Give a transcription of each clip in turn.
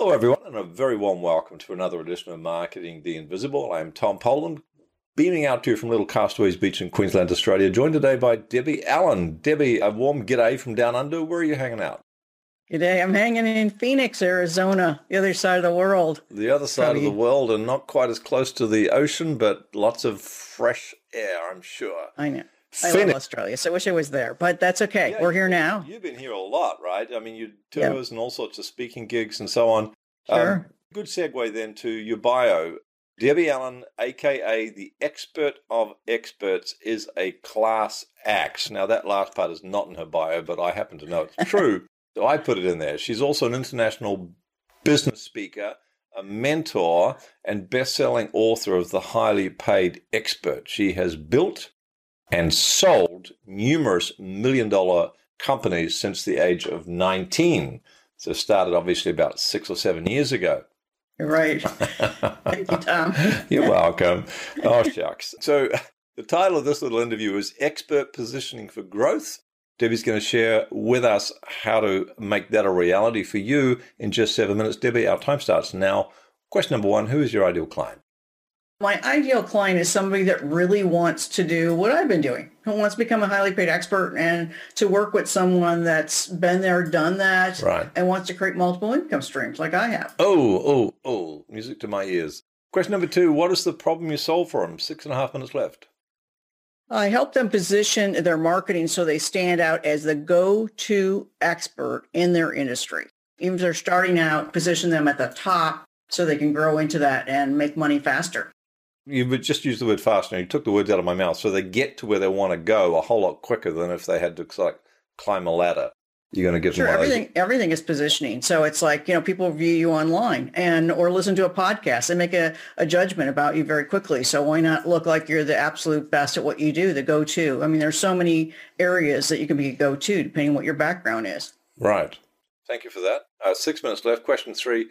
Hello, everyone, and a very warm welcome to another edition of Marketing the Invisible. I'm Tom Poland, beaming out to you from Little Castaways Beach in Queensland, Australia, joined today by Debbie Allen. Debbie, a warm g'day from down under. Where are you hanging out? G'day, I'm hanging in Phoenix, Arizona, the other side of the world. The other side Probably. of the world, and not quite as close to the ocean, but lots of fresh air, I'm sure. I know. I love Australia, so I wish I was there, but that's okay. Yeah, We're here now. You've been here a lot, right? I mean, you tours yep. and all sorts of speaking gigs and so on. Sure. Um, good segue then to your bio. Debbie Allen, aka the expert of experts, is a class act. Now, that last part is not in her bio, but I happen to know it's true. so I put it in there. She's also an international business speaker, a mentor, and best selling author of The Highly Paid Expert. She has built and sold numerous million dollar companies since the age of 19. So started obviously about six or seven years ago. Right. Thank you, Tom. You're welcome. Oh, shucks. So the title of this little interview is Expert Positioning for Growth. Debbie's going to share with us how to make that a reality for you in just seven minutes. Debbie, our time starts now. Question number one Who is your ideal client? My ideal client is somebody that really wants to do what I've been doing, who wants to become a highly paid expert and to work with someone that's been there, done that, right. and wants to create multiple income streams like I have. Oh, oh, oh, music to my ears. Question number two What is the problem you solve for them? Six and a half minutes left. I help them position their marketing so they stand out as the go-to expert in their industry. Even if they're starting out, position them at the top so they can grow into that and make money faster you would just use the word faster. You took the words out of my mouth. So they get to where they want to go a whole lot quicker than if they had to like climb a ladder. You're going to get sure. Them everything everything is positioning. So it's like you know people view you online and or listen to a podcast and make a, a judgment about you very quickly. So why not look like you're the absolute best at what you do, the go to? I mean, there's so many areas that you can be a go to depending on what your background is. Right. Thank you for that. Uh, six minutes left. Question three.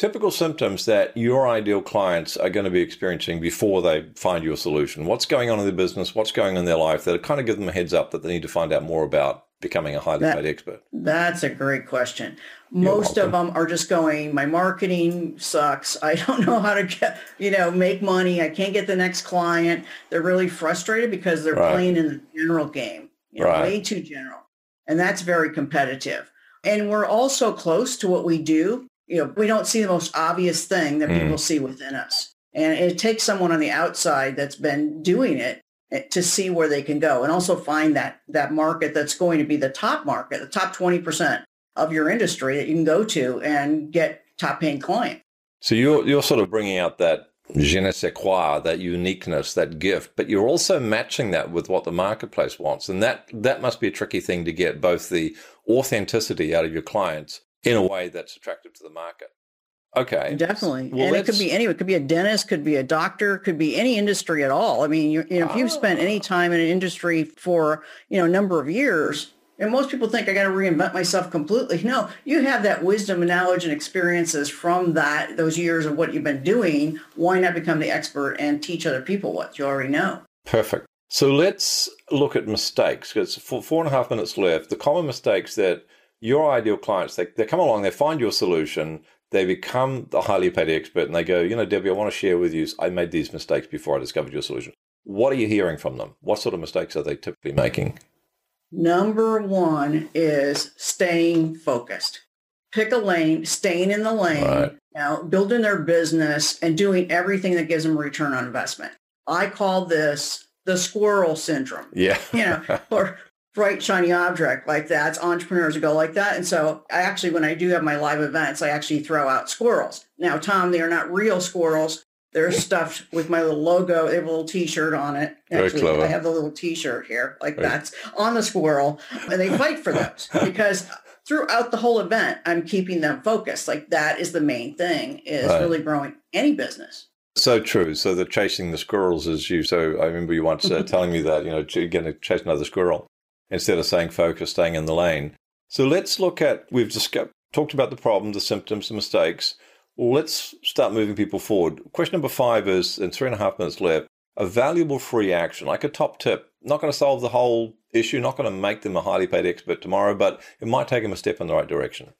Typical symptoms that your ideal clients are going to be experiencing before they find you a solution. What's going on in their business? What's going on in their life that kind of give them a heads up that they need to find out more about becoming a highly that, paid expert? That's a great question. Most of them are just going, my marketing sucks. I don't know how to get, you know, make money. I can't get the next client. They're really frustrated because they're right. playing in the general game, you know, right. way too general. And that's very competitive. And we're all so close to what we do you know, we don't see the most obvious thing that mm. people see within us. And it takes someone on the outside that's been doing it eh, to see where they can go and also find that that market that's going to be the top market, the top 20% of your industry that you can go to and get top paying client. So you're you're sort of bringing out that je ne sais quoi, that uniqueness, that gift, but you're also matching that with what the marketplace wants. And that that must be a tricky thing to get both the authenticity out of your clients in a way that's attractive to the market. Okay. Definitely. Well, and it could be anyone. It could be a dentist, could be a doctor, could be any industry at all. I mean, you, you know, if you've spent any ah. time in an industry for, you know, a number of years, and most people think I got to reinvent myself completely. No, you have that wisdom and knowledge and experiences from that, those years of what you've been doing. Why not become the expert and teach other people what you already know? Perfect. So let's look at mistakes because for four and a half minutes left. The common mistakes that your ideal clients, they, they come along, they find your solution, they become the highly paid expert, and they go, you know, Debbie, I want to share with you, I made these mistakes before I discovered your solution. What are you hearing from them? What sort of mistakes are they typically making? Number one is staying focused. Pick a lane, staying in the lane, right. you know, building their business and doing everything that gives them a return on investment. I call this the squirrel syndrome. Yeah. you know, or bright shiny object like that. Entrepreneurs go like that. And so I actually, when I do have my live events, I actually throw out squirrels. Now, Tom, they are not real squirrels. They're stuffed with my little logo. They have a little T-shirt on it. Actually, Very clever. I have the little T-shirt here, like right. that's on the squirrel, and they fight for those because throughout the whole event, I'm keeping them focused. Like that is the main thing is right. really growing any business. So true. So the chasing the squirrels is you. So I remember you once uh, telling me that you know you're going to chase another squirrel instead of saying focus, staying in the lane. So let's look at, we've just talked about the problem, the symptoms, the mistakes. Let's start moving people forward. Question number five is, in three and a half minutes left, a valuable free action, like a top tip. Not going to solve the whole issue, not going to make them a highly paid expert tomorrow, but it might take them a step in the right direction.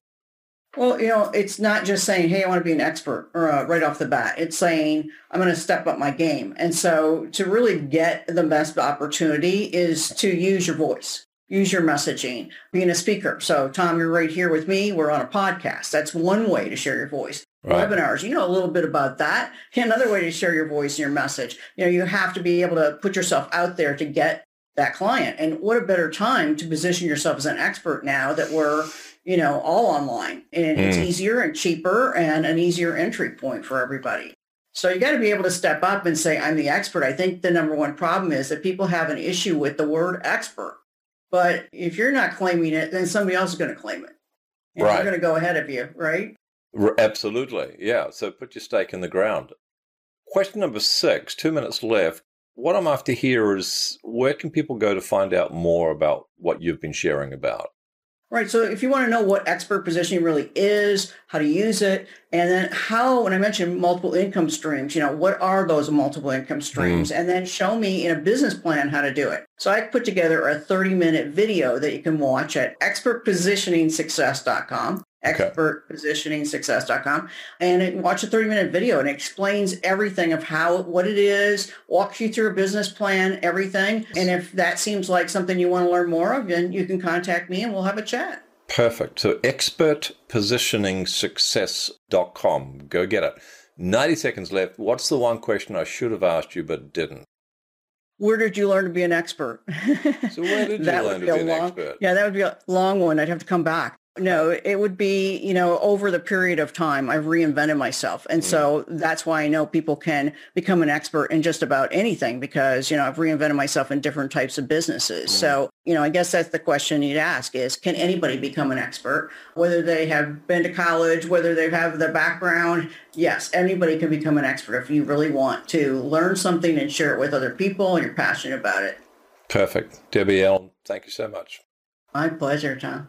Well, you know, it's not just saying, "Hey, I want to be an expert," or uh, right off the bat. It's saying, "I'm going to step up my game." And so, to really get the best opportunity is to use your voice, use your messaging, being a speaker. So, Tom, you're right here with me. We're on a podcast. That's one way to share your voice. Right. Webinars, you know a little bit about that. Another way to share your voice and your message. You know, you have to be able to put yourself out there to get that client. And what a better time to position yourself as an expert now that we're you know, all online. And mm. it's easier and cheaper and an easier entry point for everybody. So you got to be able to step up and say, I'm the expert. I think the number one problem is that people have an issue with the word expert. But if you're not claiming it, then somebody else is going to claim it. And right. they're going to go ahead of you, right? Absolutely. Yeah. So put your stake in the ground. Question number six, two minutes left. What I'm after here is where can people go to find out more about what you've been sharing about? Right. So if you want to know what expert positioning really is, how to use it, and then how, when I mentioned multiple income streams, you know, what are those multiple income streams? Mm. And then show me in a business plan how to do it. So I put together a 30 minute video that you can watch at expertpositioningsuccess.com expertpositioningsuccess.com and watch a 30 minute video and it explains everything of how what it is walks you through a business plan everything. And if that seems like something you want to learn more of then you can contact me and we'll have a chat. Perfect. So expertpositioningsuccess.com go get it. 90 seconds left. What's the one question i should have asked you but didn't? Where did you learn to be an expert? so where did you learn to be, be an long, expert? Yeah, that would be a long one. I'd have to come back. No, it would be, you know, over the period of time, I've reinvented myself. And mm. so that's why I know people can become an expert in just about anything because, you know, I've reinvented myself in different types of businesses. Mm. So, you know, I guess that's the question you'd ask is, can anybody become an expert? Whether they have been to college, whether they have the background, yes, anybody can become an expert if you really want to learn something and share it with other people and you're passionate about it. Perfect. Debbie Allen, thank you so much. My pleasure, Tom.